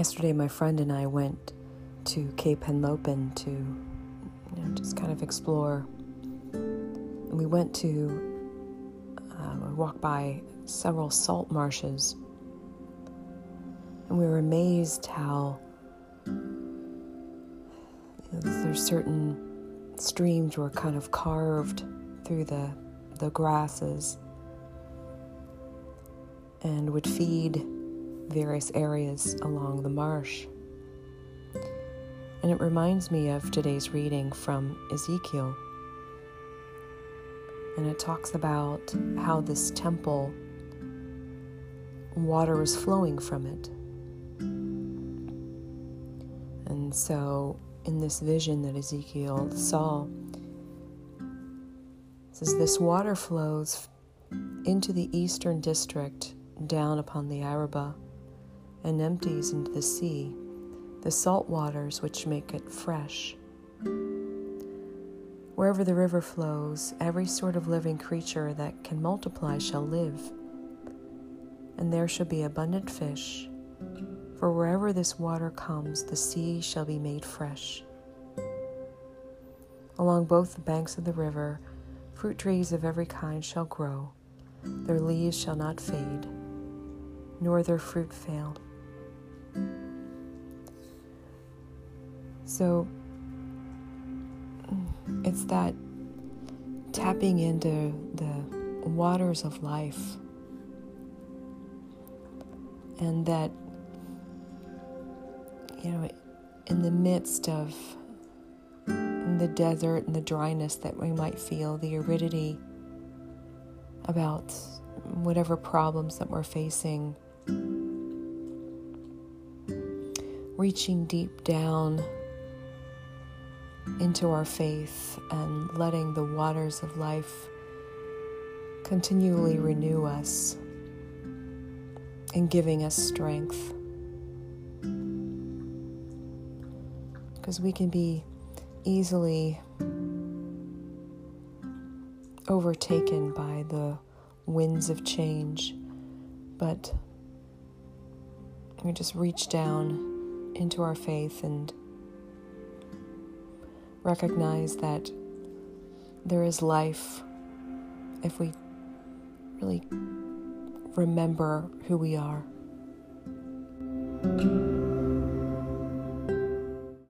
Yesterday, my friend and I went to Cape Henlopen to you know, just kind of explore. And we went to, uh, we walked by several salt marshes. And we were amazed how you know, there's certain streams were kind of carved through the, the grasses and would feed various areas along the marsh. And it reminds me of today's reading from Ezekiel. And it talks about how this temple, water is flowing from it. And so, in this vision that Ezekiel saw, says this water flows into the eastern district down upon the Arabah and empties into the sea the salt waters which make it fresh. Wherever the river flows, every sort of living creature that can multiply shall live, and there shall be abundant fish. For wherever this water comes, the sea shall be made fresh. Along both the banks of the river, fruit trees of every kind shall grow, their leaves shall not fade, nor their fruit fail. So it's that tapping into the waters of life and that, you know, in the midst of the desert and the dryness that we might feel, the aridity about whatever problems that we're facing, reaching deep down into our faith and letting the waters of life continually renew us and giving us strength. Because we can be easily overtaken by the winds of change, but we just reach down into our faith and recognize that there is life if we really remember who we are.